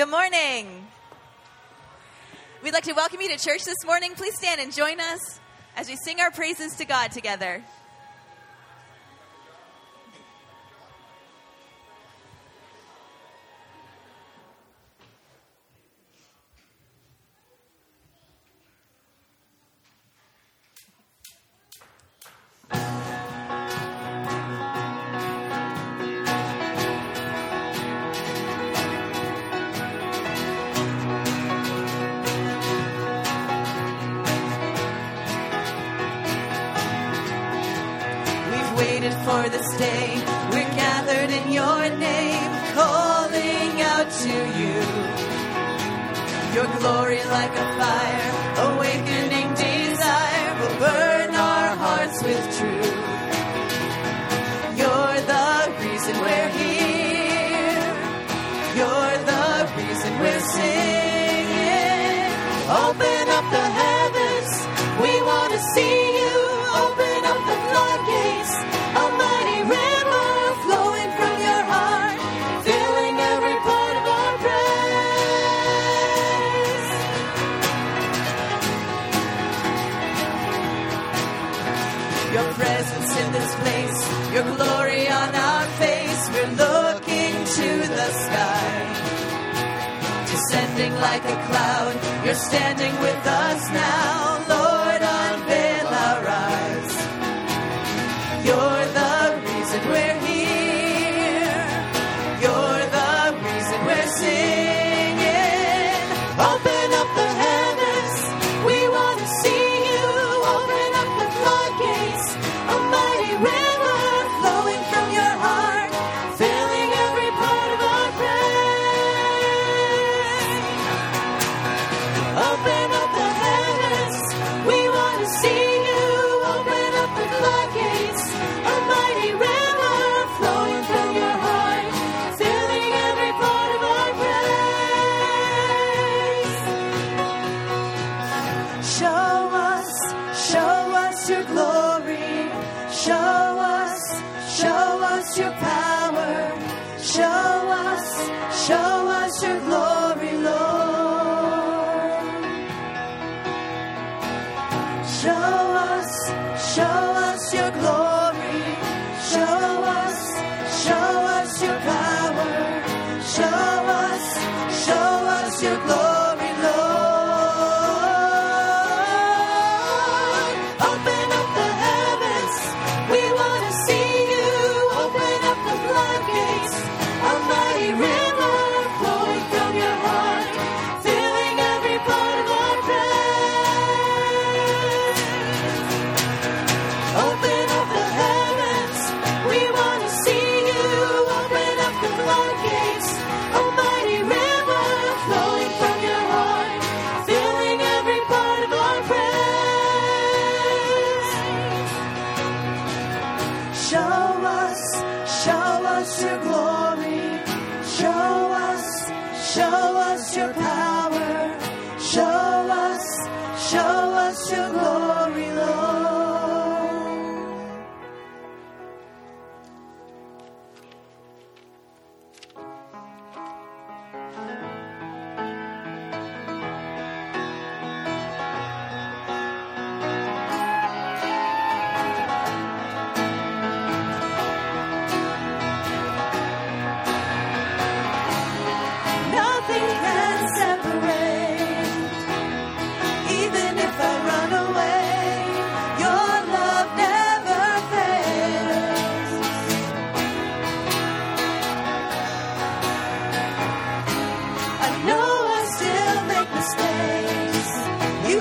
Good morning. We'd like to welcome you to church this morning. Please stand and join us as we sing our praises to God together.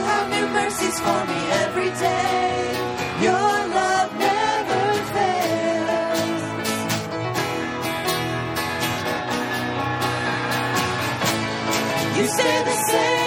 have new mercies for me every day. Your love never fails. You say the same.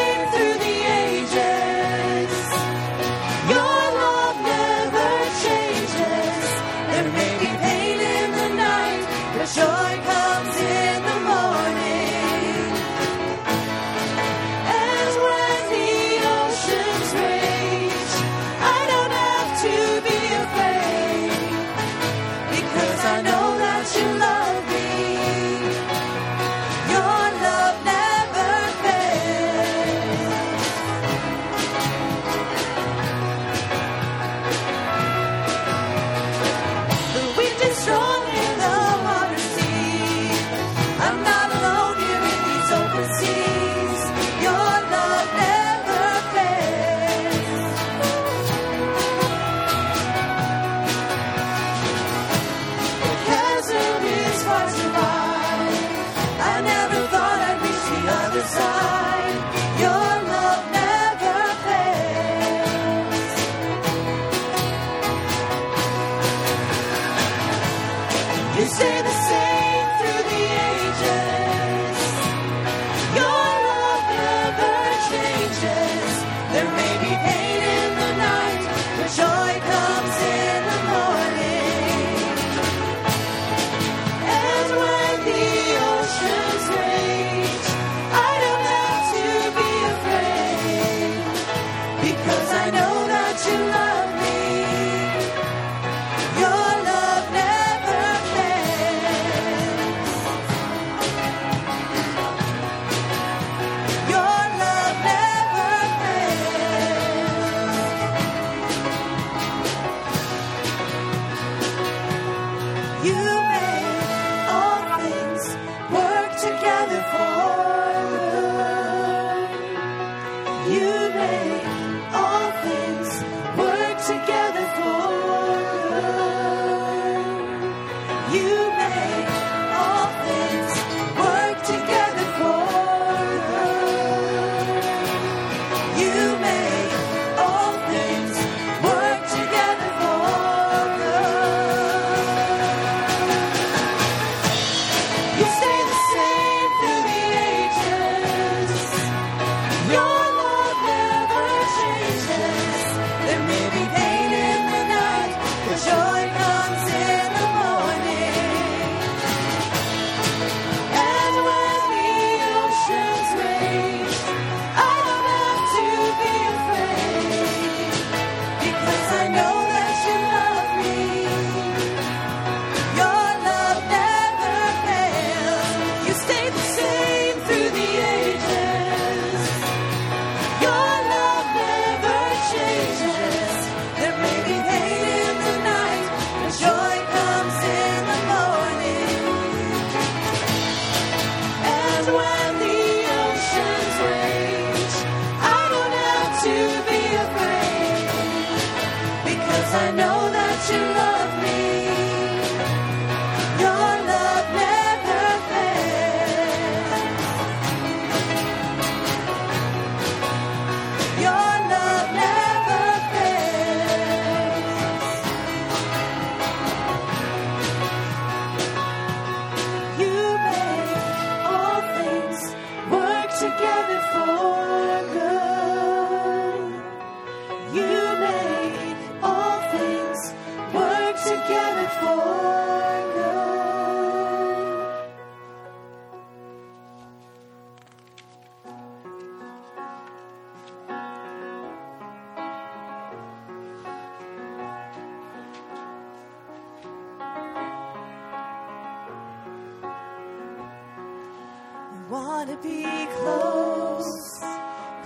want to be close,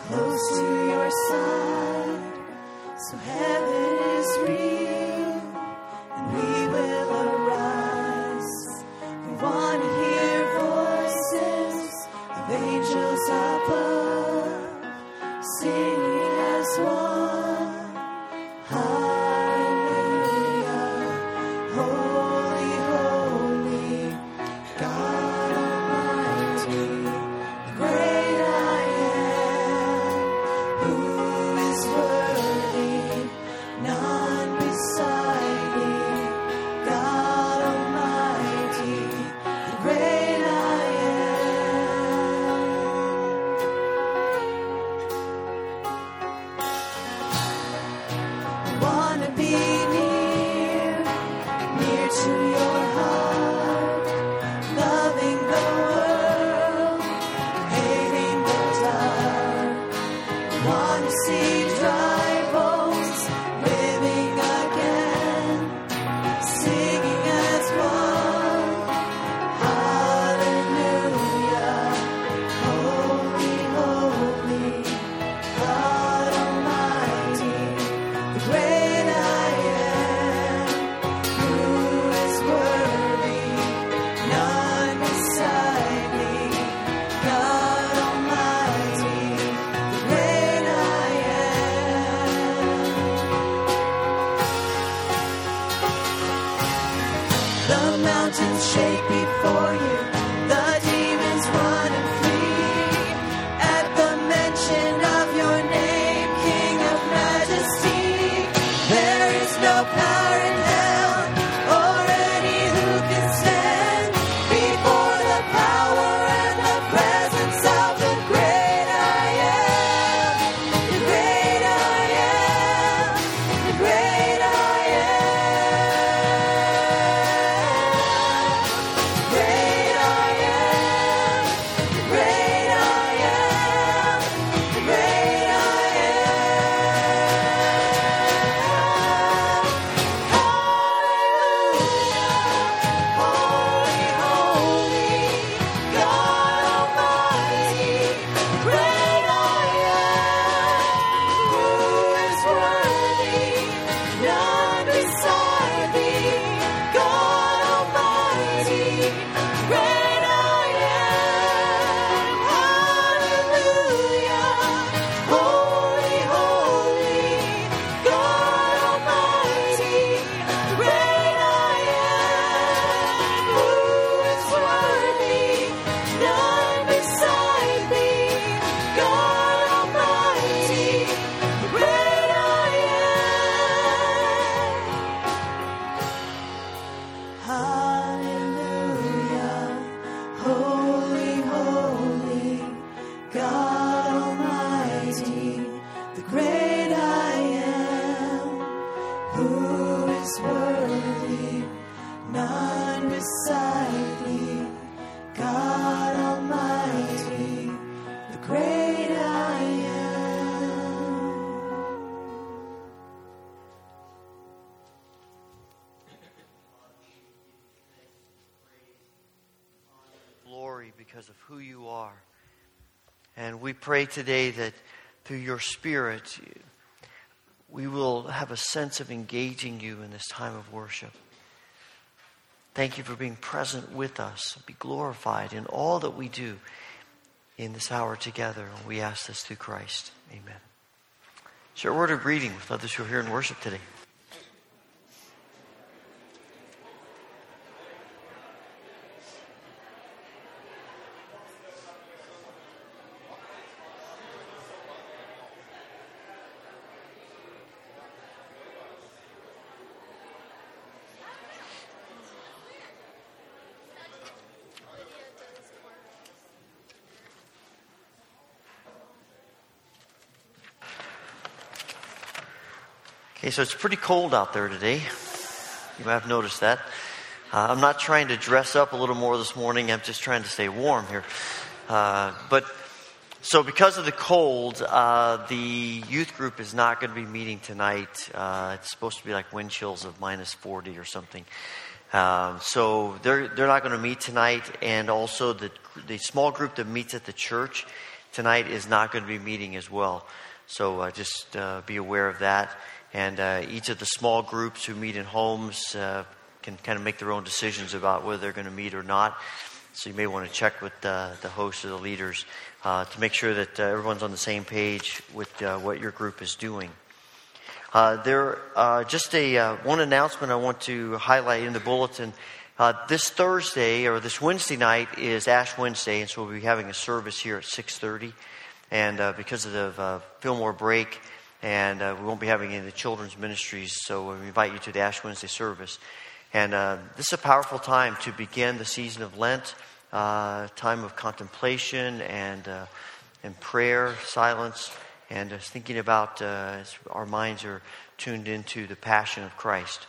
close to your side, so heaven is real. Pray today that through your Spirit, we will have a sense of engaging you in this time of worship. Thank you for being present with us. Be glorified in all that we do in this hour together. We ask this through Christ. Amen. Share a word of greeting with others who are here in worship today. Okay, so it's pretty cold out there today. You have noticed that. Uh, I'm not trying to dress up a little more this morning. I'm just trying to stay warm here. Uh, but so, because of the cold, uh, the youth group is not going to be meeting tonight. Uh, it's supposed to be like wind chills of minus 40 or something. Um, so they're they're not going to meet tonight, and also the the small group that meets at the church tonight is not going to be meeting as well. So uh, just uh, be aware of that. And uh, each of the small groups who meet in homes uh, can kind of make their own decisions about whether they're going to meet or not. So you may want to check with the host or the leaders uh, to make sure that uh, everyone's on the same page with uh, what your group is doing. Uh, there, just a one announcement I want to highlight in the bulletin. this Thursday or this Wednesday night is Ash Wednesday, and so we'll be having a service here at 6:30. And because of the Fillmore break, and uh, we won't be having any of the children's ministries, so we invite you to the Ash Wednesday service. And uh, this is a powerful time to begin the season of Lent, uh, time of contemplation and, uh, and prayer, silence, and thinking about uh, our minds are tuned into the passion of Christ.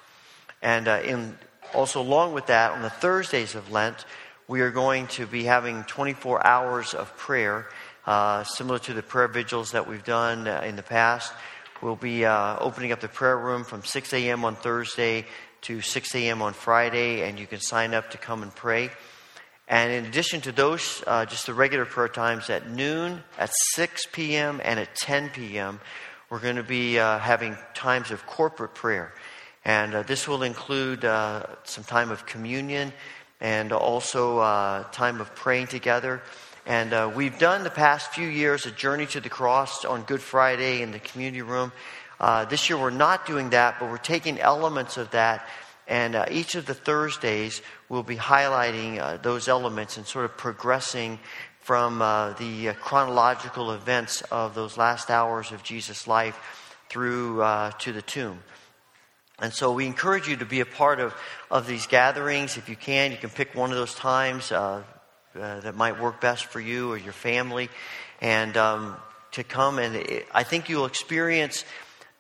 And uh, in, also, along with that, on the Thursdays of Lent, we are going to be having 24 hours of prayer uh, similar to the prayer vigils that we've done uh, in the past. We'll be uh, opening up the prayer room from 6 a.m. on Thursday to 6 a.m. on Friday, and you can sign up to come and pray. And in addition to those, uh, just the regular prayer times at noon, at 6 p.m., and at 10 p.m., we're going to be uh, having times of corporate prayer. And uh, this will include uh, some time of communion and also uh, time of praying together. And uh, we've done the past few years a journey to the cross on Good Friday in the community room. Uh, this year we're not doing that, but we're taking elements of that. And uh, each of the Thursdays we'll be highlighting uh, those elements and sort of progressing from uh, the uh, chronological events of those last hours of Jesus' life through to the tomb. And so we encourage you to be a part of, of these gatherings. If you can, you can pick one of those times. Uh, uh, that might work best for you or your family, and um, to come. And I think you'll experience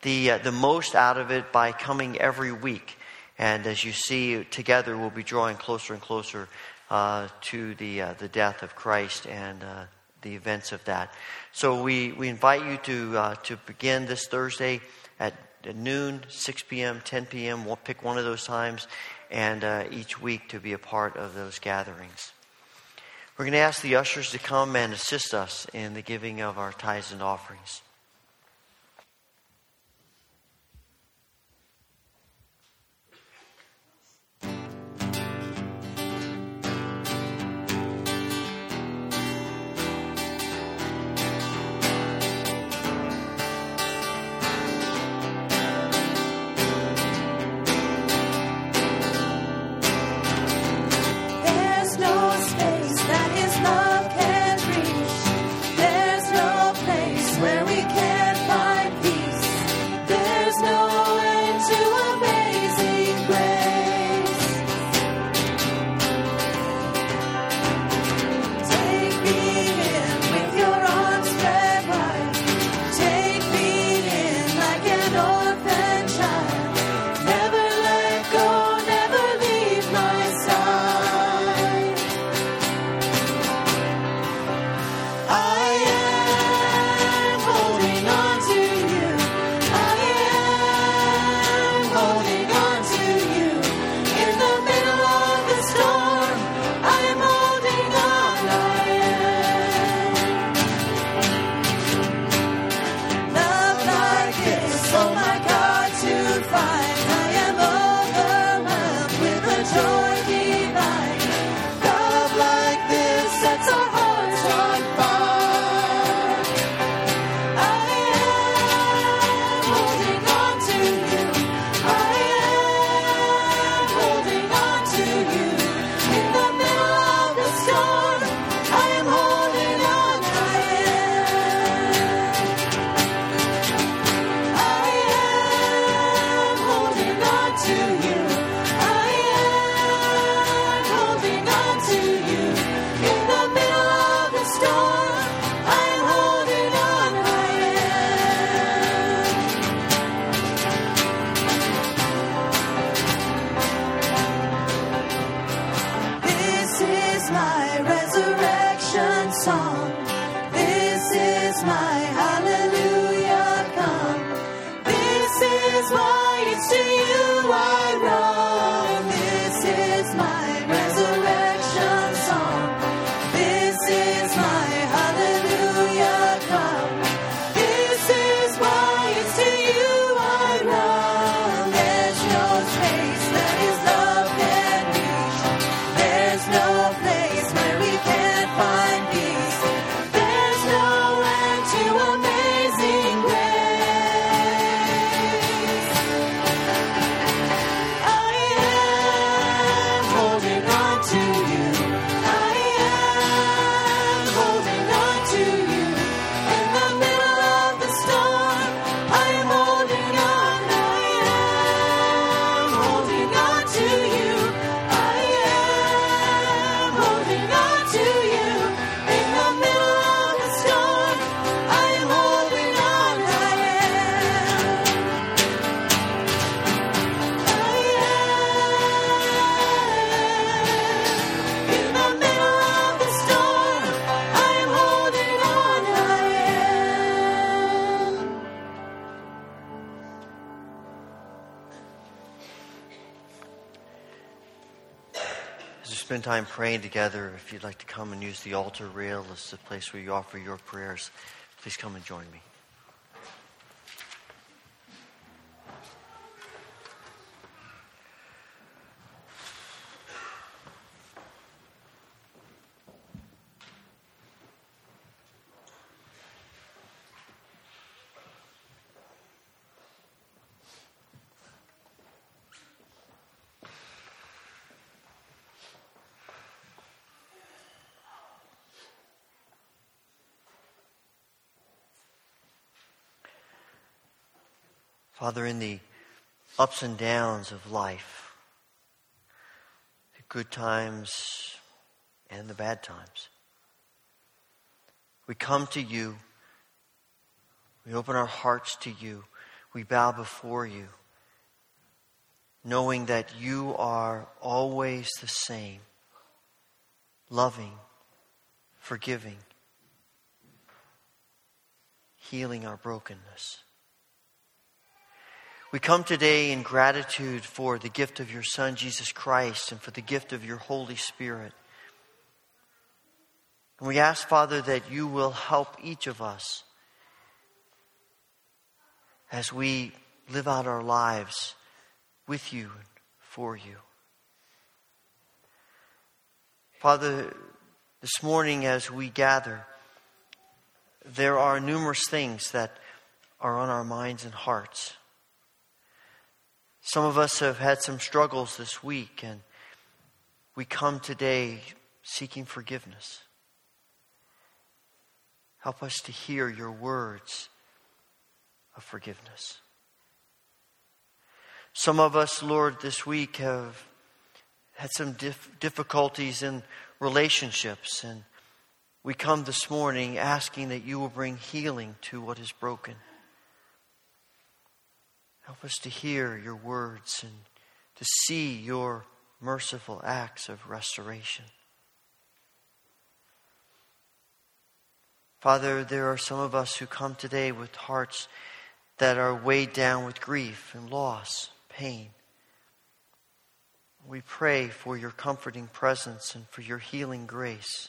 the uh, the most out of it by coming every week. And as you see, together we'll be drawing closer and closer uh, to the uh, the death of Christ and uh, the events of that. So we, we invite you to to begin this Thursday at noon, 6 p.m., 10 p.m. We'll pick one of those times, and each week to be a part of those gatherings. We're going to ask the ushers to come and assist us in the giving of our tithes and offerings. Time praying together, if you'd like to come and use the altar rail as the place where you offer your prayers, please come and join me. Father, in the ups and downs of life, the good times and the bad times, we come to you. We open our hearts to you. We bow before you, knowing that you are always the same, loving, forgiving, healing our brokenness. We come today in gratitude for the gift of your Son, Jesus Christ, and for the gift of your Holy Spirit. And we ask, Father, that you will help each of us as we live out our lives with you and for you. Father, this morning as we gather, there are numerous things that are on our minds and hearts. Some of us have had some struggles this week, and we come today seeking forgiveness. Help us to hear your words of forgiveness. Some of us, Lord, this week have had some dif- difficulties in relationships, and we come this morning asking that you will bring healing to what is broken. Help us to hear your words and to see your merciful acts of restoration. Father, there are some of us who come today with hearts that are weighed down with grief and loss, pain. We pray for your comforting presence and for your healing grace.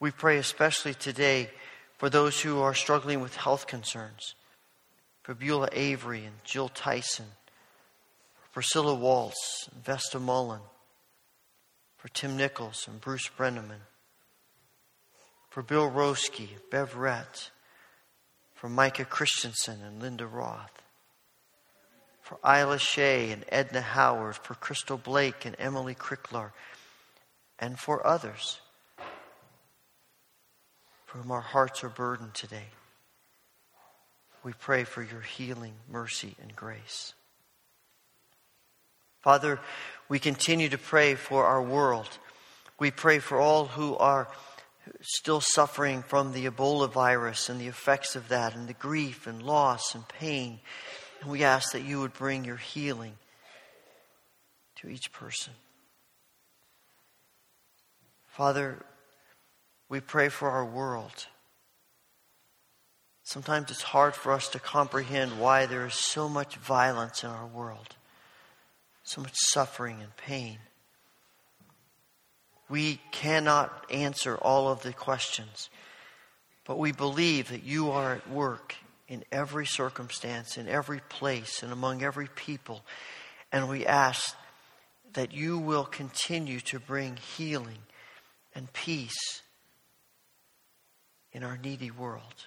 We pray especially today for those who are struggling with health concerns for Beulah Avery and Jill Tyson, for Priscilla Waltz and Vesta Mullen, for Tim Nichols and Bruce Brenneman, for Bill Roski, Bev Rett, for Micah Christensen and Linda Roth, for Isla Shea and Edna Howard, for Crystal Blake and Emily Cricklar, and for others for whom our hearts are burdened today. We pray for your healing, mercy, and grace. Father, we continue to pray for our world. We pray for all who are still suffering from the Ebola virus and the effects of that, and the grief and loss and pain. And we ask that you would bring your healing to each person. Father, we pray for our world. Sometimes it's hard for us to comprehend why there is so much violence in our world, so much suffering and pain. We cannot answer all of the questions, but we believe that you are at work in every circumstance, in every place, and among every people. And we ask that you will continue to bring healing and peace in our needy world.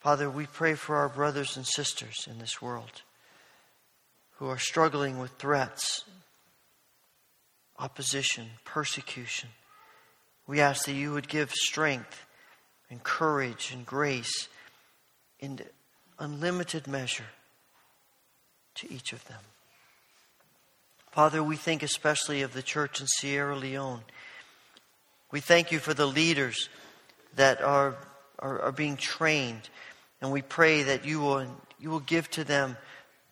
Father, we pray for our brothers and sisters in this world who are struggling with threats, opposition, persecution. We ask that you would give strength and courage and grace in unlimited measure to each of them. Father, we think especially of the church in Sierra Leone. We thank you for the leaders that are, are, are being trained and we pray that you will, you will give to them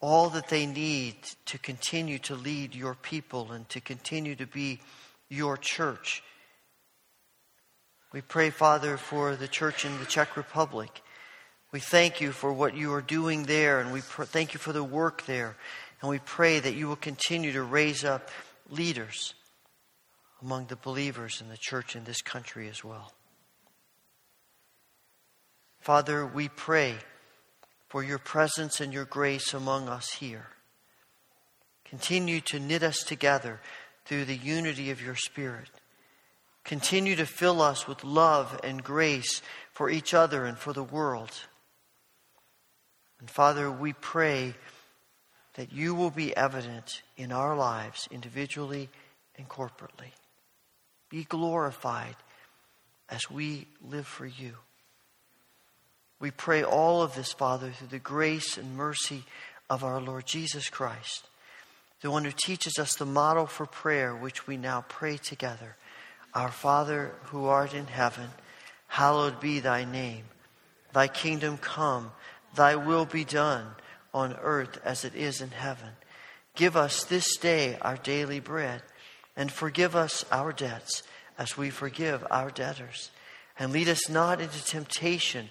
all that they need to continue to lead your people and to continue to be your church. We pray, Father, for the church in the Czech Republic. We thank you for what you are doing there, and we pr- thank you for the work there. And we pray that you will continue to raise up leaders among the believers in the church in this country as well. Father, we pray for your presence and your grace among us here. Continue to knit us together through the unity of your Spirit. Continue to fill us with love and grace for each other and for the world. And Father, we pray that you will be evident in our lives, individually and corporately. Be glorified as we live for you. We pray all of this, Father, through the grace and mercy of our Lord Jesus Christ, the one who teaches us the model for prayer, which we now pray together. Our Father, who art in heaven, hallowed be thy name. Thy kingdom come, thy will be done on earth as it is in heaven. Give us this day our daily bread, and forgive us our debts as we forgive our debtors. And lead us not into temptation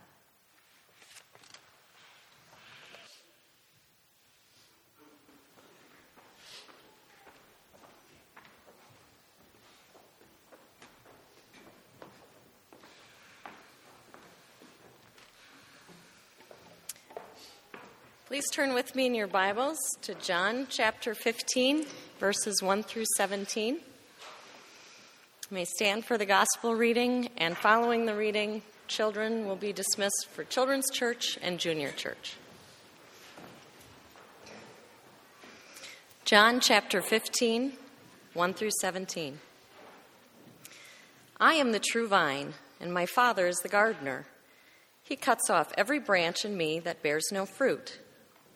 Please turn with me in your Bibles to John chapter 15 verses 1 through 17. You may stand for the gospel reading, and following the reading, children will be dismissed for children's church and junior church. John chapter 15, 1 through 17. I am the true vine, and my Father is the gardener. He cuts off every branch in me that bears no fruit,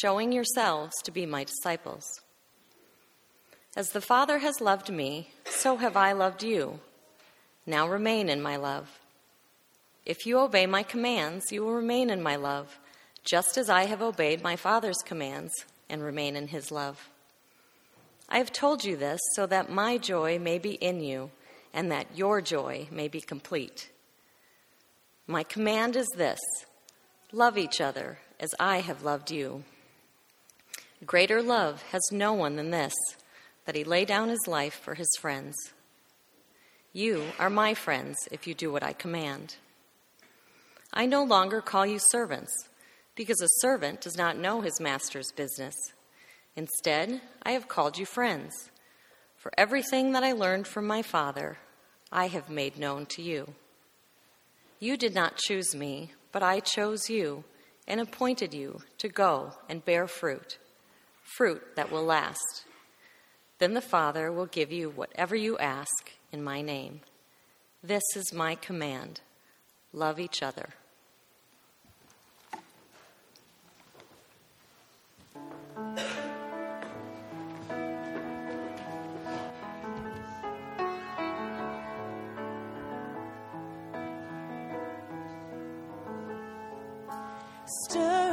showing yourselves to be my disciples. As the Father has loved me, so have I loved you. Now remain in my love. If you obey my commands, you will remain in my love, just as I have obeyed my Father's commands and remain in his love. I have told you this so that my joy may be in you and that your joy may be complete. My command is this love each other as I have loved you. Greater love has no one than this that he lay down his life for his friends. You are my friends if you do what I command. I no longer call you servants, because a servant does not know his master's business. Instead, I have called you friends, for everything that I learned from my Father, I have made known to you. You did not choose me, but I chose you and appointed you to go and bear fruit, fruit that will last. Then the Father will give you whatever you ask in my name. This is my command love each other. Stir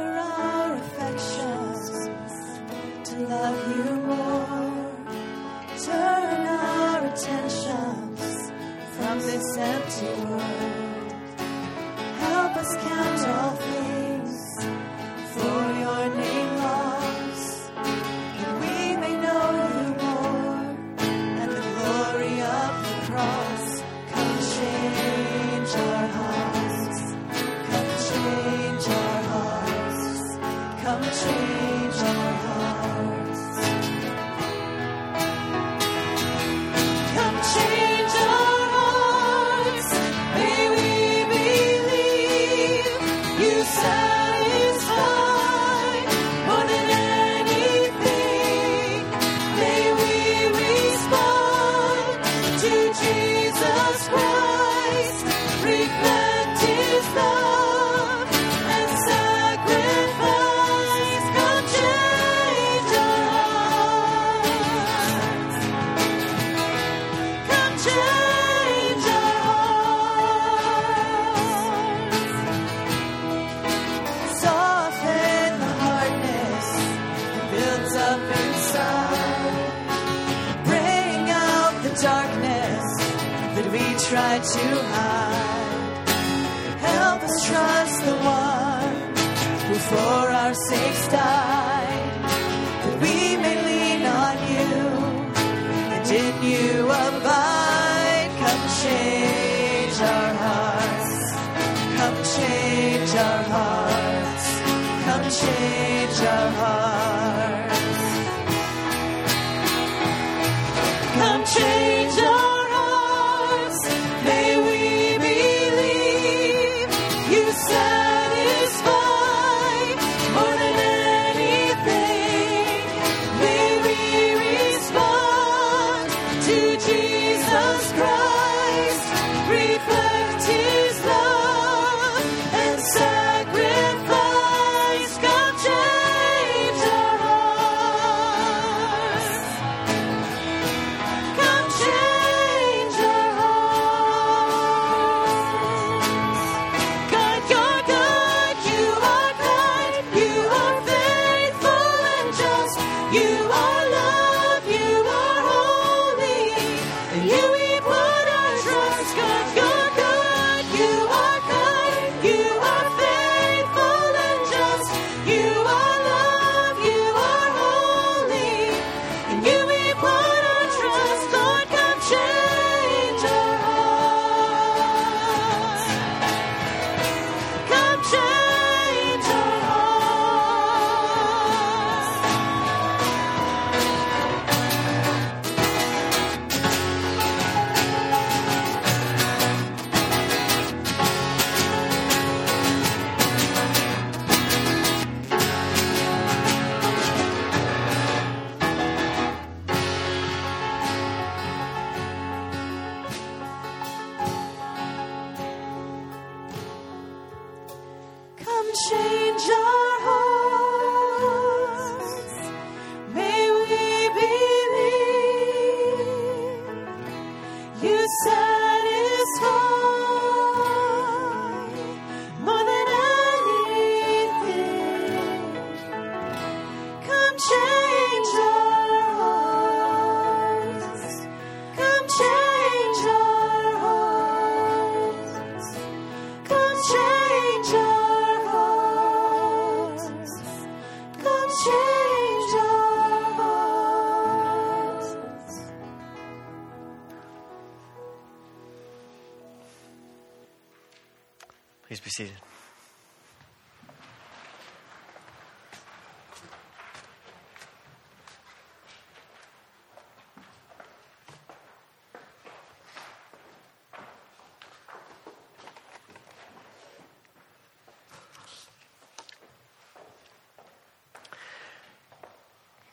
world. Help us count all things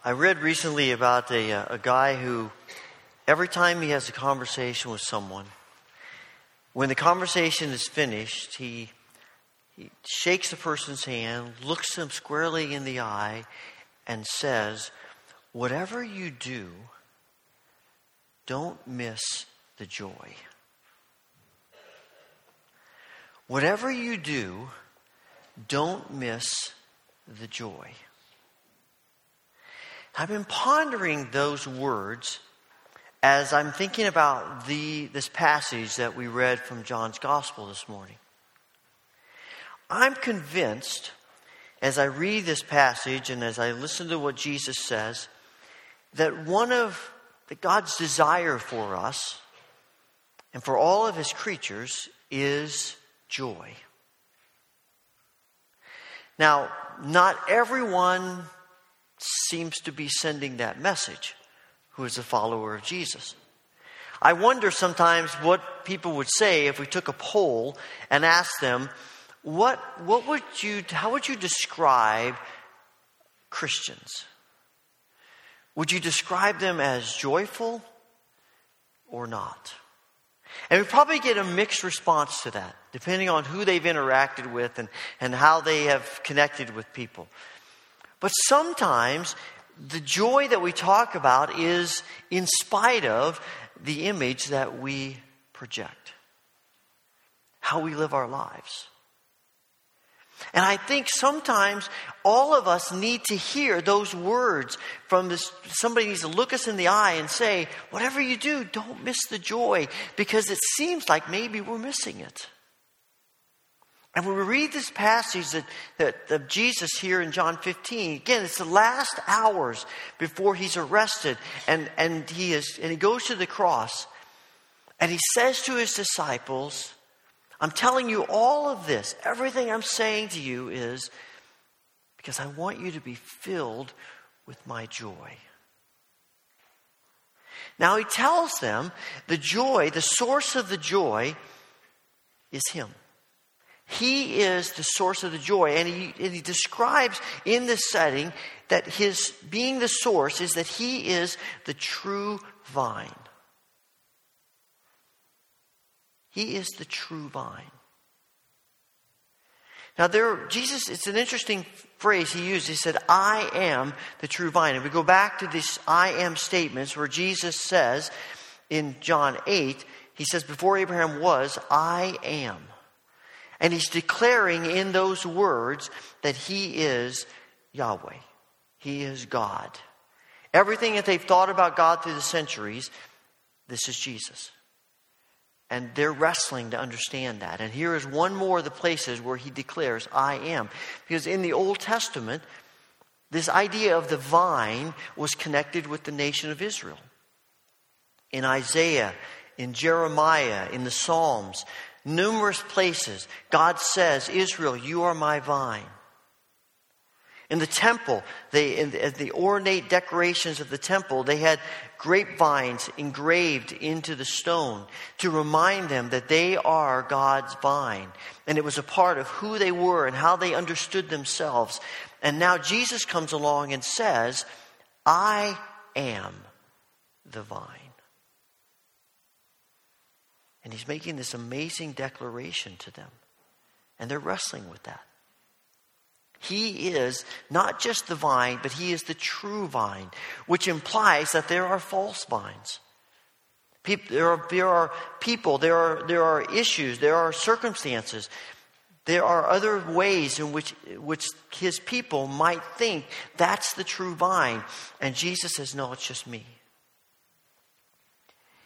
I read recently about a, uh, a guy who, every time he has a conversation with someone, when the conversation is finished, he, he shakes the person's hand, looks them squarely in the eye, and says, Whatever you do, don't miss the joy. Whatever you do, don't miss the joy. I've been pondering those words as I'm thinking about the, this passage that we read from John's Gospel this morning. I'm convinced as I read this passage and as I listen to what Jesus says that one of that God's desire for us and for all of his creatures is joy. Now, not everyone seems to be sending that message who is a follower of Jesus. I wonder sometimes what people would say if we took a poll and asked them, what, what would you, how would you describe Christians? Would you describe them as joyful or not? And we probably get a mixed response to that, depending on who they've interacted with and, and how they have connected with people. But sometimes the joy that we talk about is in spite of the image that we project, how we live our lives. And I think sometimes all of us need to hear those words from this. Somebody needs to look us in the eye and say, whatever you do, don't miss the joy, because it seems like maybe we're missing it. And when we read this passage that, that, of Jesus here in John 15, again, it's the last hours before he's arrested and, and, he is, and he goes to the cross and he says to his disciples, I'm telling you all of this. Everything I'm saying to you is because I want you to be filled with my joy. Now he tells them the joy, the source of the joy is him. He is the source of the joy. And he, and he describes in this setting that his being the source is that he is the true vine. He is the true vine. Now, there, Jesus, it's an interesting phrase he used. He said, I am the true vine. And we go back to these I am statements where Jesus says in John 8, he says, Before Abraham was, I am. And he's declaring in those words that he is Yahweh. He is God. Everything that they've thought about God through the centuries, this is Jesus. And they're wrestling to understand that. And here is one more of the places where he declares, I am. Because in the Old Testament, this idea of the vine was connected with the nation of Israel. In Isaiah, in Jeremiah, in the Psalms, numerous places, God says, Israel, you are my vine. In the temple, they, in the, the ornate decorations of the temple, they had grapevines engraved into the stone to remind them that they are God's vine. And it was a part of who they were and how they understood themselves. And now Jesus comes along and says, I am the vine. And he's making this amazing declaration to them. And they're wrestling with that. He is not just the vine, but he is the true vine, which implies that there are false vines. People, there, are, there are people, there are, there are issues, there are circumstances, there are other ways in which, which his people might think that's the true vine. And Jesus says, No, it's just me.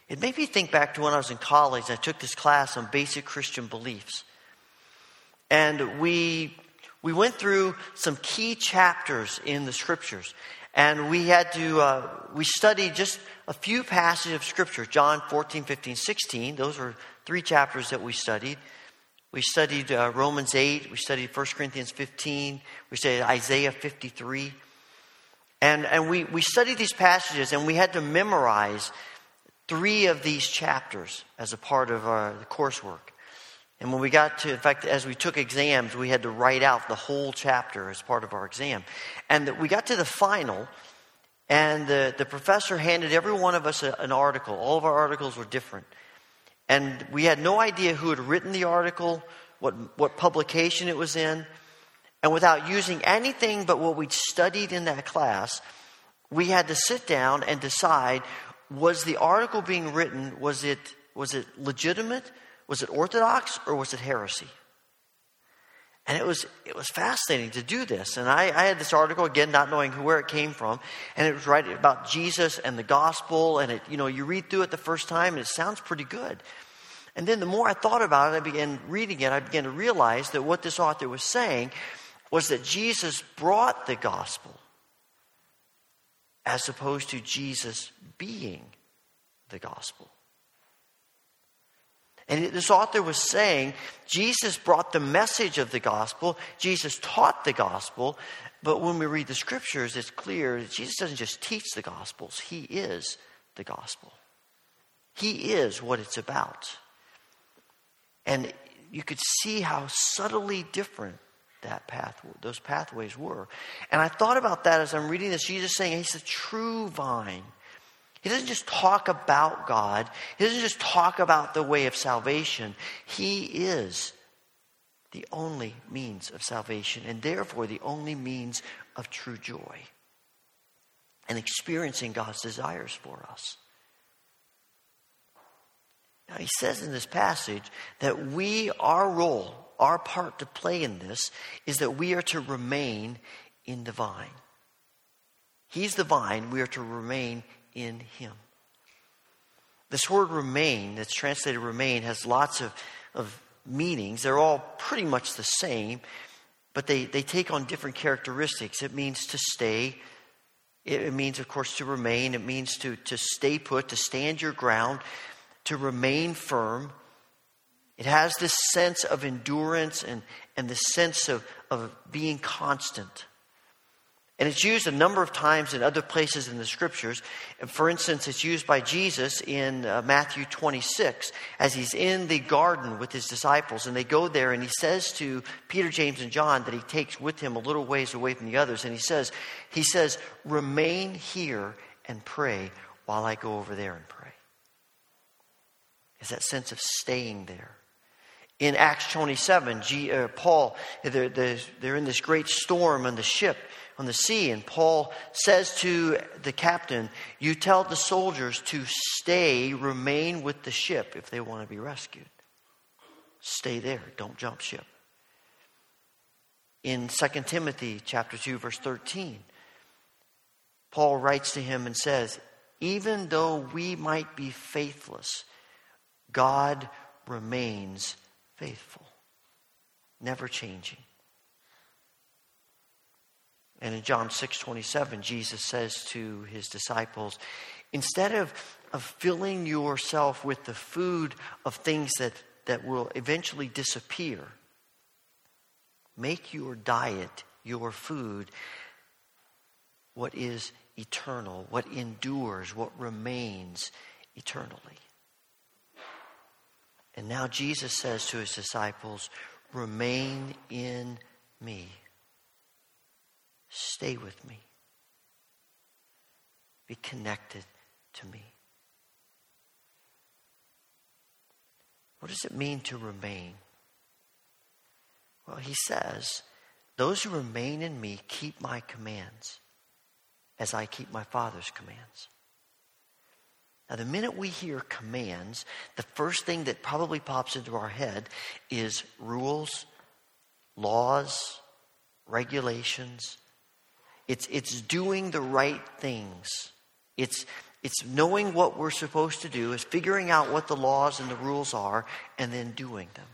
It made me think back to when I was in college. I took this class on basic Christian beliefs. And we, we went through some key chapters in the scriptures. And we had to, uh, we studied just a few passages of scripture John 14, 15, 16. Those were three chapters that we studied. We studied uh, Romans 8. We studied 1 Corinthians 15. We studied Isaiah 53. And, and we, we studied these passages and we had to memorize three of these chapters as a part of our, the coursework. And when we got to, in fact, as we took exams, we had to write out the whole chapter as part of our exam. And we got to the final, and the, the professor handed every one of us a, an article. All of our articles were different. And we had no idea who had written the article, what, what publication it was in. And without using anything but what we'd studied in that class, we had to sit down and decide was the article being written, was it, was it legitimate? Was it orthodox? Or was it heresy? And it was, it was fascinating to do this. And I, I had this article, again, not knowing where it came from, and it was right about Jesus and the gospel. And it, you know, you read through it the first time, and it sounds pretty good. And then the more I thought about it, I began reading it, I began to realize that what this author was saying was that Jesus brought the gospel as opposed to Jesus being the gospel. And this author was saying Jesus brought the message of the gospel, Jesus taught the gospel, but when we read the scriptures, it's clear that Jesus doesn't just teach the gospels, he is the gospel. He is what it's about. And you could see how subtly different that path, those pathways were. And I thought about that as I'm reading this. Jesus saying he's the true vine. He doesn't just talk about God, he doesn't just talk about the way of salvation. He is the only means of salvation, and therefore the only means of true joy and experiencing God's desires for us. Now, he says in this passage that we, our role, our part to play in this, is that we are to remain in the vine. He's the vine, we are to remain in him. This word remain, that's translated remain, has lots of, of meanings. They're all pretty much the same, but they, they take on different characteristics. It means to stay. It, means, of course, to remain. It means to, to stay put, to stand your ground, to remain firm. It has this sense of endurance and, and the sense of, of being constant. And it's used a number of times in other places in the scriptures. And For instance, it's used by Jesus in uh, Matthew 26 as he's in the garden with his disciples. And they go there and he says to Peter, James, and John that he takes with him a little ways away from the others. And he says, he says, remain here and pray while I go over there and pray. It's that sense of staying there. In Acts 27, G, uh, Paul, they're, they're in this great storm on the ship on the sea. And Paul says to the captain, You tell the soldiers to stay, remain with the ship if they want to be rescued. Stay there, don't jump ship. In 2 Timothy chapter 2 verse 13, Paul writes to him and says, "Even though we might be faithless, God remains faithful, never changing." And in John 6 27, Jesus says to his disciples, instead of, of filling yourself with the food of things that, that will eventually disappear, make your diet, your food, what is eternal, what endures, what remains eternally. And now Jesus says to his disciples, Remain in me. Stay with me. Be connected to me. What does it mean to remain? Well, he says, Those who remain in me keep my commands as I keep my Father's commands. Now, the minute we hear commands, the first thing that probably pops into our head is rules, laws, regulations, it's, it's doing the right things. It's, it's knowing what we're supposed to do, is figuring out what the laws and the rules are, and then doing them.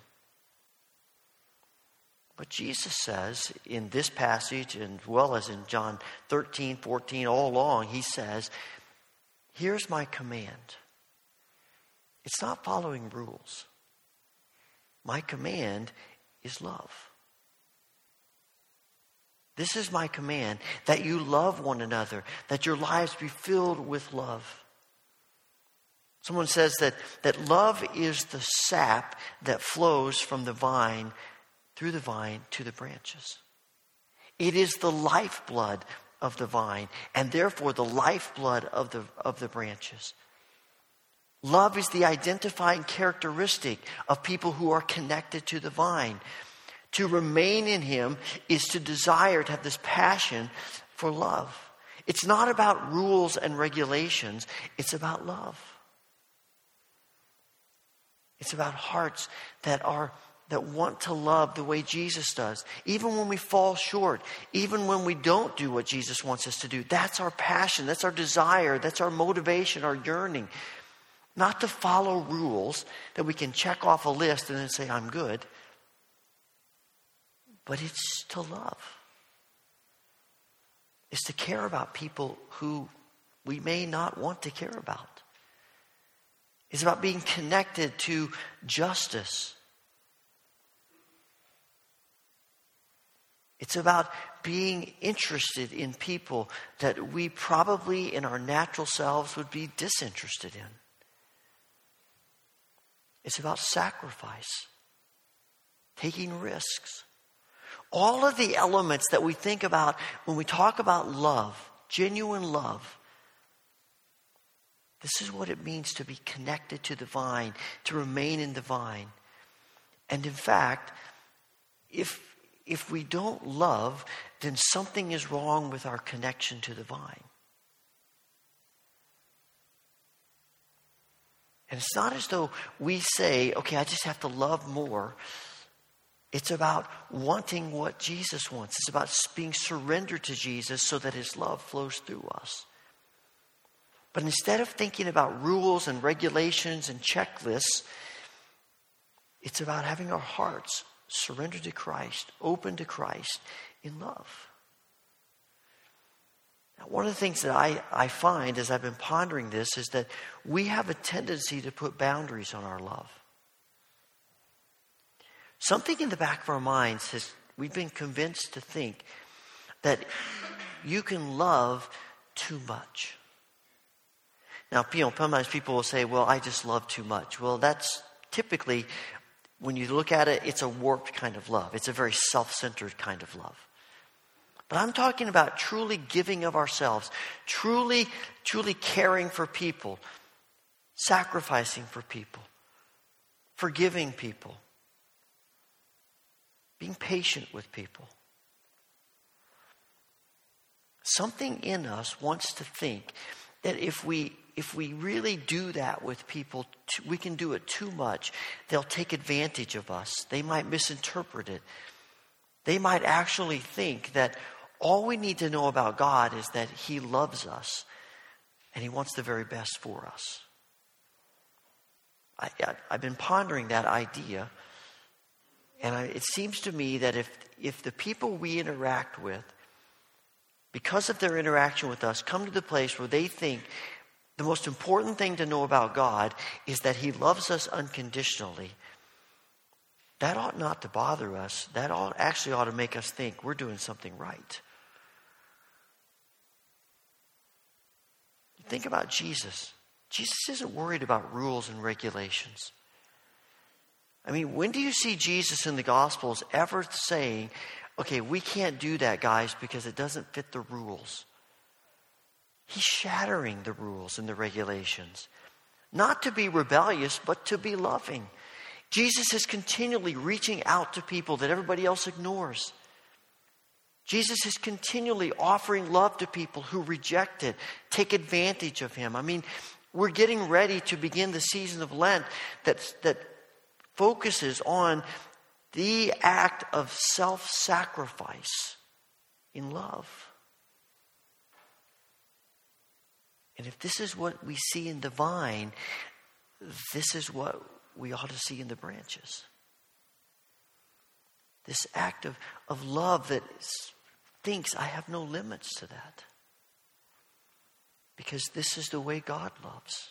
But Jesus says in this passage, as well as in John 13, 14, all along, he says, Here's my command. It's not following rules, My command is love. This is my command that you love one another, that your lives be filled with love. Someone says that, that love is the sap that flows from the vine, through the vine to the branches. It is the lifeblood of the vine, and therefore the lifeblood of the, of the branches. Love is the identifying characteristic of people who are connected to the vine. To remain in Him is to desire to have this passion for love. It's not about rules and regulations, it's about love. It's about hearts that are that want to love the way Jesus does. Even when we fall short, even when we don't do what Jesus wants us to do, that's our passion, that's our desire, that's our motivation, our yearning. Not to follow rules that we can check off a list and then say, I'm good, but it's to love. It's to care about people who we may not want to care about. It's about being connected to justice. It's about being interested in people that we probably in our natural selves would be disinterested in. It's about sacrifice, taking risks. All of the elements that we think about when we talk about love, genuine love, this is what it means to be connected to the vine, to remain in the vine. And in fact, if, if we don't love, then something is wrong with our connection to the vine. And it's not as though we say, okay, I just have to love more. It's about wanting what Jesus wants. It's about being surrendered to Jesus so that his love flows through us. But instead of thinking about rules and regulations and checklists, it's about having our hearts surrendered to Christ, open to Christ in love. Now, one of the things that I, I find as I've been pondering this is that we have a tendency to put boundaries on our love. Something in the back of our minds has, we've been convinced to think that you can love too much. Now, you know, sometimes people will say, well, I just love too much. Well, that's typically, when you look at it, it's a warped kind of love. It's a very self centered kind of love. But I'm talking about truly giving of ourselves, truly, truly caring for people, sacrificing for people, forgiving people, being patient with people. Something in us wants to think that if we if we really do that with people, we can do it too much. They'll take advantage of us. They might misinterpret it. They might actually think that all we need to know about God is that He loves us and He wants the very best for us. I, have been pondering that idea, and I, it seems to me that if, if the people we interact with, because of their interaction with us, come to the place where they think the most important thing to know about God is that He loves us unconditionally. That ought not to bother us. That ought, actually ought to make us think we're doing something right. Think about Jesus. Jesus isn't worried about rules and regulations. I mean, when do you see Jesus in the Gospels ever saying, okay, we can't do that, guys, because it doesn't fit the rules? He's shattering the rules and the regulations. Not to be rebellious, but to be loving. Jesus is continually reaching out to people that everybody else ignores. Jesus is continually offering love to people who reject it, take advantage of him. I mean, we're getting ready to begin the season of Lent that, that focuses on the act of self sacrifice in love. And if this is what we see in the vine, this is what we ought to see in the branches. This act of, of love that thinks, I have no limits to that. Because this is the way God loves.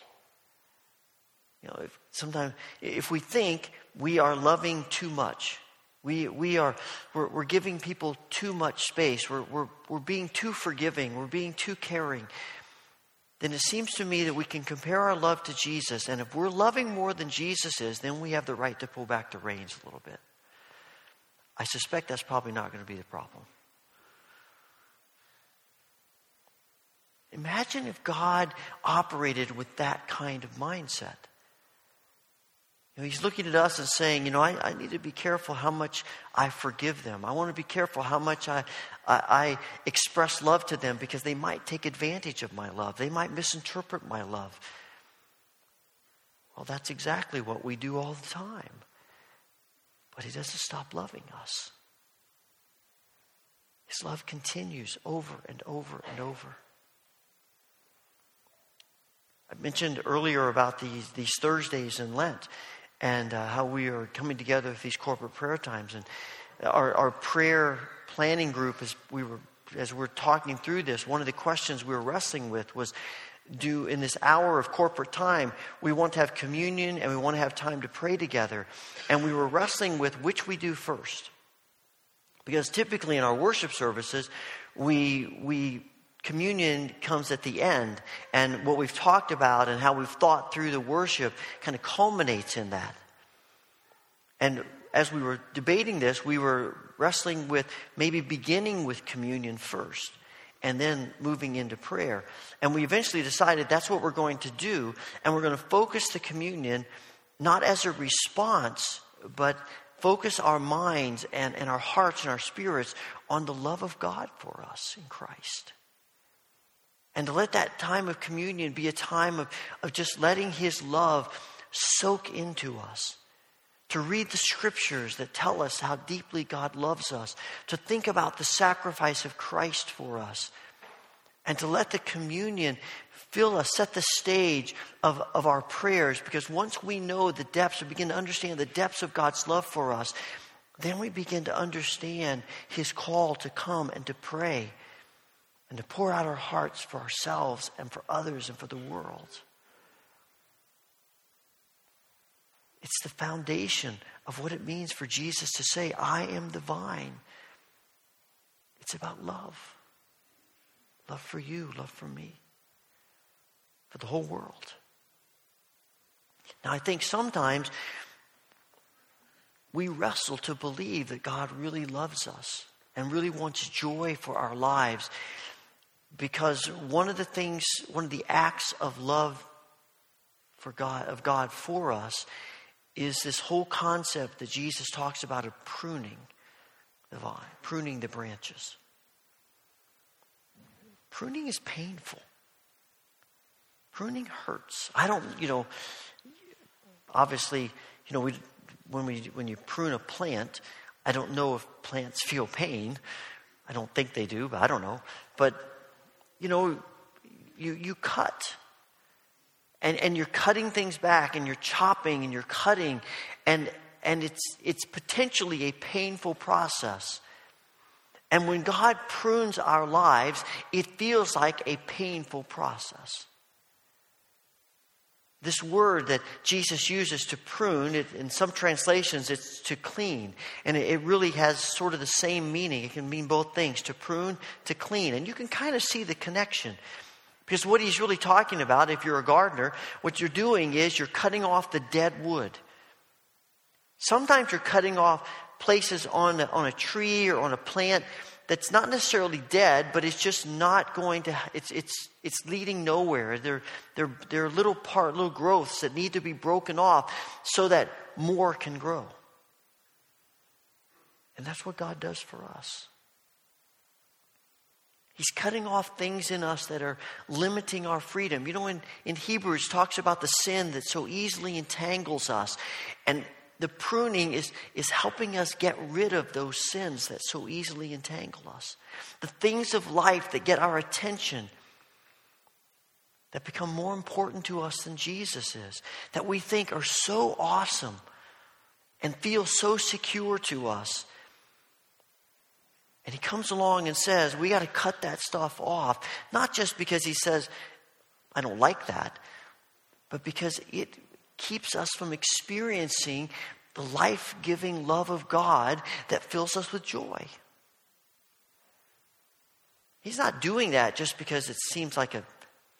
You know, if sometimes if we think we are loving too much, we, we are we're, we're giving people too much space, we're, we're, we're being too forgiving, we're being too caring, then it seems to me that we can compare our love to Jesus. And if we're loving more than Jesus is, then we have the right to pull back the reins a little bit. I suspect that's probably not going to be the problem. Imagine if God operated with that kind of mindset. Know, he's looking at us and saying, you know, I, I, need to be careful how much I forgive them. I want to be careful how much I, I, I express love to them because they might take advantage of my love. They might misinterpret my love. Well, that's exactly what we do all the time. But he doesn't stop loving us. His love continues over and over and over. I mentioned earlier about these, these Thursdays in Lent and uh, how we are coming together with these corporate prayer times. And our, our prayer planning group, as we were as we're talking through this, one of the questions we were wrestling with was do in this hour of corporate time, we want to have communion and we want to have time to pray together. And we were wrestling with which we do first. Because typically in our worship services, we, we communion comes at the end. And what we've talked about and how we've thought through the worship kind of culminates in that. And as we were debating this, we were wrestling with maybe beginning with communion first and then moving into prayer. And we eventually decided that's what we're going to do. And we're going to focus the communion not as a response, but focus our minds and, and our hearts and our spirits on the love of God for us in Christ. And to let that time of communion be a time of, of just letting His love soak into us. To read the scriptures that tell us how deeply God loves us. To think about the sacrifice of Christ for us. And to let the communion fill us, set the stage of, of our prayers. Because once we know the depths, we begin to understand the depths of God's love for us, then we begin to understand His call to come and to pray and to pour out our hearts for ourselves and for others and for the world. It's the foundation of what it means for Jesus to say, I am the vine. It's about love love for you, love for me, for the whole world. Now, I think sometimes we wrestle to believe that God really loves us and really wants joy for our lives because one of the things, one of the acts of love for God, of God for us, is this whole concept that Jesus talks about of pruning the vine, pruning the branches. Pruning is painful. Pruning hurts. I don't, you know, obviously, you know, we, when, we, when you prune a plant, I don't know if plants feel pain. I don't think they do, but I don't know. But you know, you, you cut. And, and you're cutting things back and you're chopping and you're cutting and, and it's, it's potentially a painful process. And when God prunes our lives, it feels like a painful process. This word that Jesus uses to prune, it, in some translations, it's to clean. And it, it really has sort of the same meaning. It can mean both things to prune, to clean. And you can kind of see the connection. Because what he's really talking about, if you're a gardener, what you're doing is you're cutting off the dead wood. Sometimes you're cutting off places on on a tree or on a plant that's not necessarily dead, but it's just not going to, it's, it's, it's leading nowhere. There, there, there are little part, little growths that need to be broken off so that more can grow. And that's what God does for us. He's cutting off things in us that are limiting our freedom. You know, in, in Hebrews talks about the sin that so easily entangles us. And the pruning is, is helping us get rid of those sins that so easily entangle us. The things of life that get our attention, that become more important to us than Jesus is, that we think are so awesome and feel so secure to us. And he comes along and says, We got to cut that stuff off, not just because he says, I don't like that, but because it keeps us from experiencing the life giving love of God that fills us with joy. He's not doing that just because it seems like a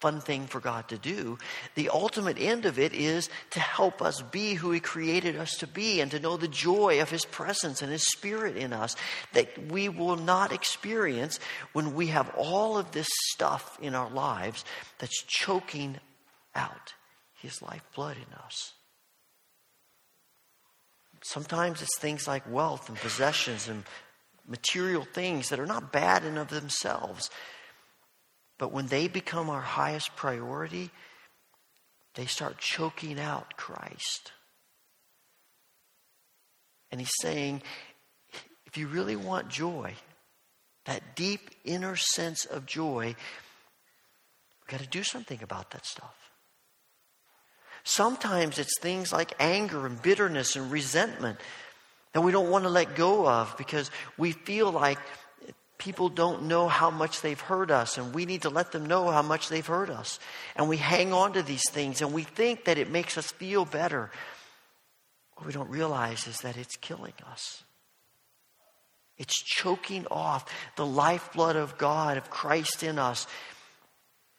fun thing for God to do. The ultimate end of it is to help us be who He created us to be and to know the joy of His presence and His Spirit in us that we will not experience when we have all of this stuff in our lives that's choking out His lifeblood in us. Sometimes it's things like wealth and possessions and material things that are not bad in of themselves. But when they become our highest priority, they start choking out Christ. And he's saying, if you really want joy, that deep inner sense of joy, we've got to do something about that stuff. Sometimes it's things like anger and bitterness and resentment that we don't want to let go of because we feel like people don't know how much they've hurt us, and we need to let them know how much they've hurt us. And we hang on to these things, and we think that it makes us feel better. What we don't realize is that it's killing us. It's choking off the lifeblood of God, of Christ in us.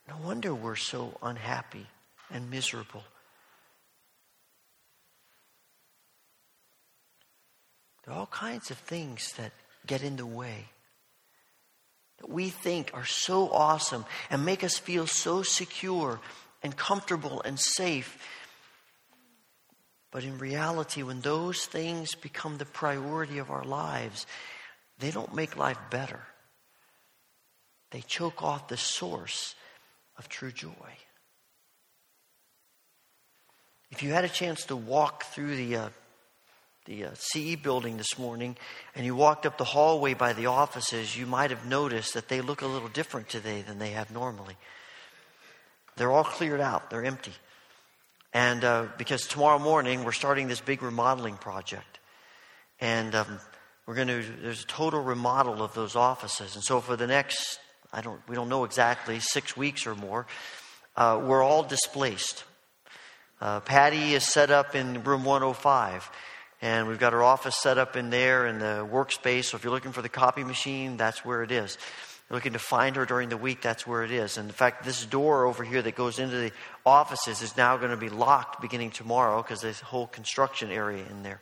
No wonder we're so unhappy and miserable. There are all kinds of things that get in the way that we think are so awesome and make us feel so secure and comfortable and safe. But in reality, when those things become the priority of our lives, they don't make life better. They choke off the source of true joy. If you had a chance to walk through the uh, the uh, CE building this morning and you walked up the hallway by the offices, you might have noticed that they look a little different today than they have normally. They're all cleared out, they're empty. And uh, because tomorrow morning we're starting this big remodeling project. And um, we're going to, there's a total remodel of those offices. And so for the next, I don't, we don't know exactly, six weeks or more, uh, we're all displaced. Uh, Patty is set up in room 105 and we've got our office set up in there in the workspace. So if you're looking for the copy machine, that's where it is. You're looking to find her during the week, that's where it is. And in fact, this door over here that goes into the offices is now going to be locked beginning tomorrow because there's a whole construction area in there.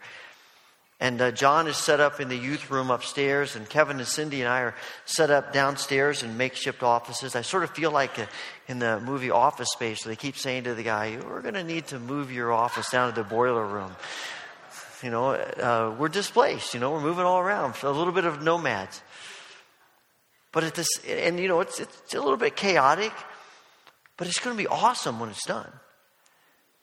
And uh, John is set up in the youth room upstairs, and Kevin and Cindy and I are set up downstairs in makeshift offices. I sort of feel like uh, in the movie Office Space, they keep saying to the guy, We're going to need to move your office down to the boiler room. You know, uh, we're displaced. You know, we're moving all around. A little bit of nomads. But at this, and you know, it's, it's a little bit chaotic, but it's going to be awesome when it's done.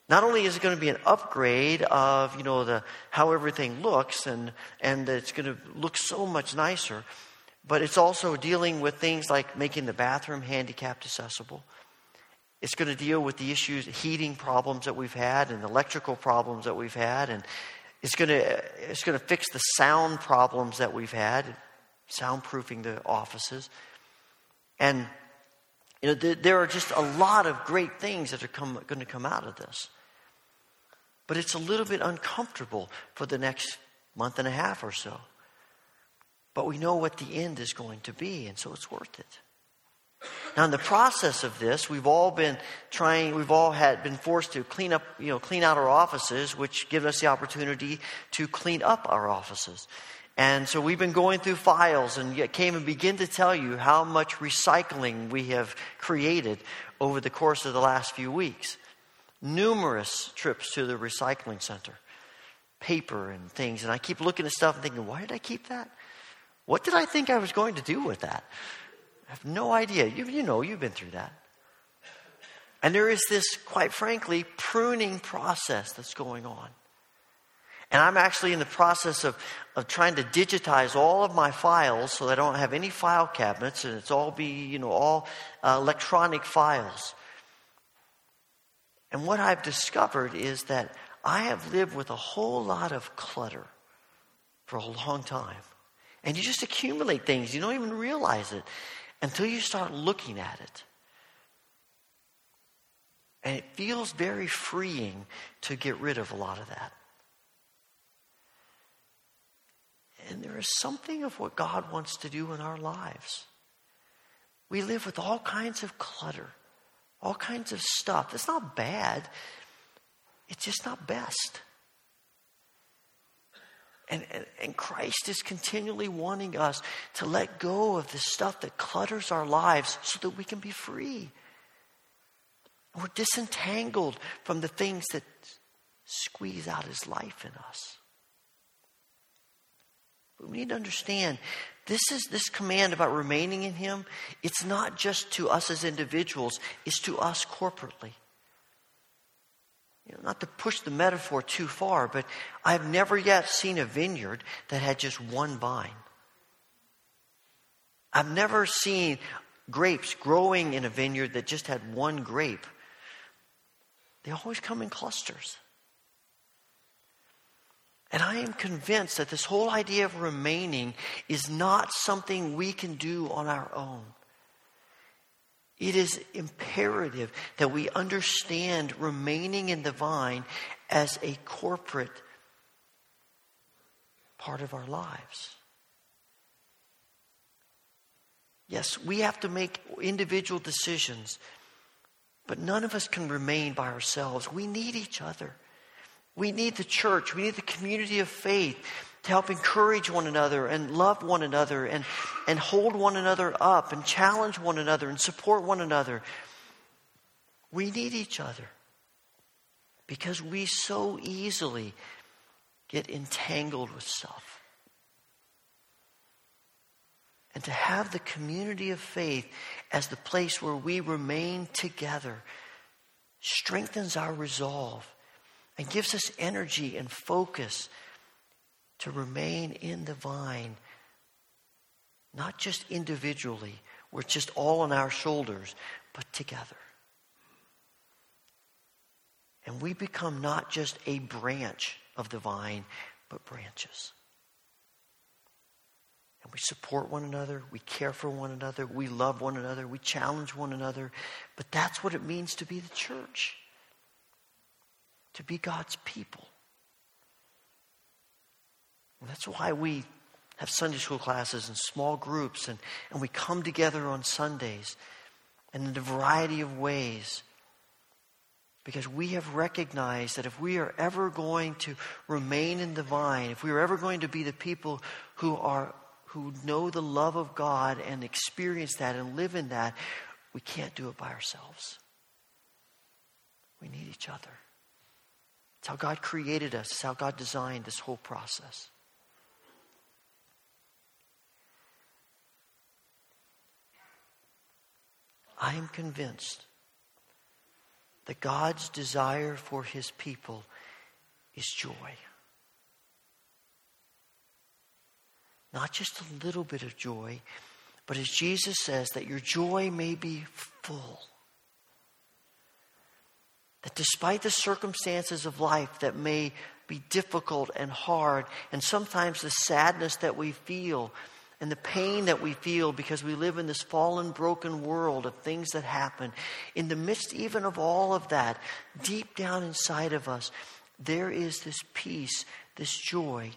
Not only is it going to be an upgrade of, you know, the, how everything looks and, and it's going to look so much nicer, but it's also dealing with things like making the bathroom handicapped accessible. It's going to deal with the issues, heating problems that we've had and electrical problems that we've had and, it's going to, it's going to fix the sound problems that we've had, soundproofing the offices. And you know, there are just a lot of great things that are come, going to come out of this. But it's a little bit uncomfortable for the next month and a half or so. But we know what the end is going to be, and so it's worth it. Now, in the process of this, we've all been trying, we've all had been forced to clean up, you know, clean out our offices, which gives us the opportunity to clean up our offices. And so we've been going through files and came and begin to tell you how much recycling we have created over the course of the last few weeks. Numerous trips to the recycling center, paper and things. And I keep looking at stuff and thinking, why did I keep that? What did I think I was going to do with that? I have no idea. You, you know, you've been through that. And there is this, quite frankly, pruning process that's going on. And I'm actually in the process of, of trying to digitize all of my files so that I don't have any file cabinets and it's all be, you know, all uh, electronic files. And what I've discovered is that I have lived with a whole lot of clutter for a long time. And you just accumulate things, you don't even realize it until you start looking at it. And it feels very freeing to get rid of a lot of that. And there is something of what God wants to do in our lives. We live with all kinds of clutter, all kinds of stuff. It's not bad, it's just not best. And, and, and, Christ is continually wanting us to let go of the stuff that clutters our lives so that we can be free. We're disentangled from the things that squeeze out his life in us. But we need to understand this is this command about remaining in him, it's not just to us as individuals, it's to us corporately. You know, not to push the metaphor too far, but I've never yet seen a vineyard that had just one vine. I've never seen grapes growing in a vineyard that just had one grape. They always come in clusters. And I am convinced that this whole idea of remaining is not something we can do on our own. It is imperative that we understand remaining in the vine as a corporate part of our lives. Yes, we have to make individual decisions, but none of us can remain by ourselves. We need each other. We need the church. We need the community of faith to help encourage one another and love one another and, and hold one another up and challenge one another and support one another. We need each other because we so easily get entangled with self. And to have the community of faith as the place where we remain together strengthens our resolve and gives us energy and focus to remain in the vine, not just individually, we're just all on our shoulders, but together. And we become not just a branch of the vine, but branches. And we support one another, we care for one another, we love one another, we challenge one another. But that's what it means to be the church, to be God's people. And that's why we have Sunday school classes and small groups, and, and we come together on Sundays and in a variety of ways. Because we have recognized that if we are ever going to remain in the vine, if we are ever going to be the people who are who know the love of God and experience that and live in that, we can't do it by ourselves. We need each other. It's how God created us, it's how God designed this whole process. I am convinced that God's desire for his people is joy. Not just a little bit of joy, but as Jesus says, that your joy may be full. That despite the circumstances of life that may be difficult and hard, and sometimes the sadness that we feel, and the pain that we feel because we live in this fallen, broken world of things that happen, in the midst even of all of that, deep down inside of us, there is this peace, this joy,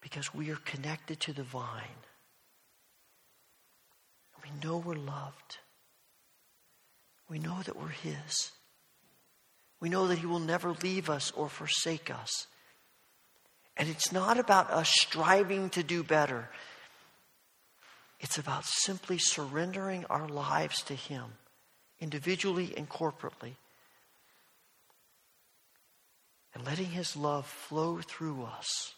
because we are connected to the vine. We know we're loved. We know that we're His. We know that He will never leave us or forsake us. And it's not about us striving to do better. It's about simply surrendering our lives to Him, individually and corporately, and letting His love flow through us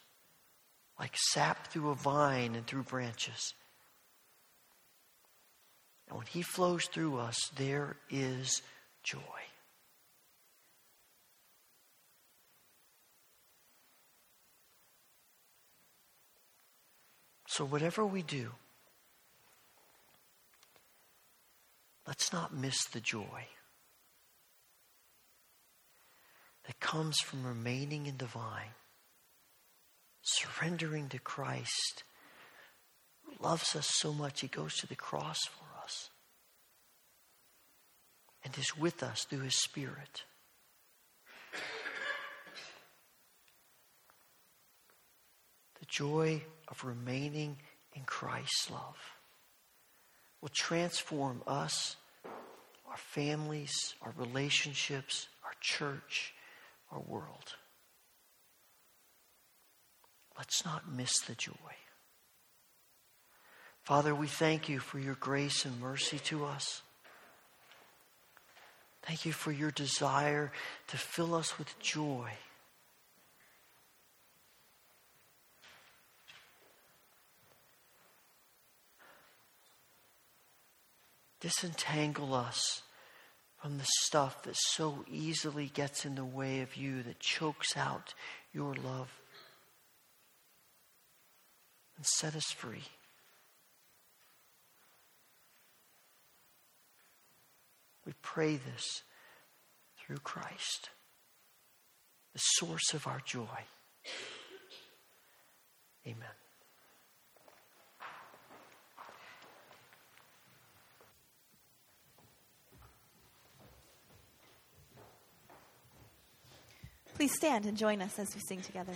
like sap through a vine and through branches. And when He flows through us, there is joy. So, whatever we do, let's not miss the joy that comes from remaining in the vine, surrendering to Christ, who loves us so much, he goes to the cross for us and is with us through his Spirit. The joy of remaining in Christ's love will transform us, our families, our relationships, our church, our world. Let's not miss the joy. Father, we thank you for your grace and mercy to us. Thank you for your desire to fill us with joy. Disentangle us from the stuff that so easily gets in the way of you, that chokes out your love. And set us free. We pray this through Christ, the source of our joy. Amen. Please stand and join us as we sing together.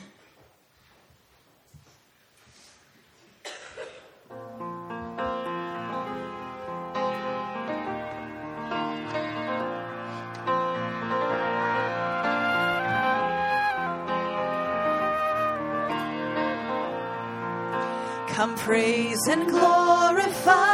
Come praise and glorify.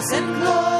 praise and glory.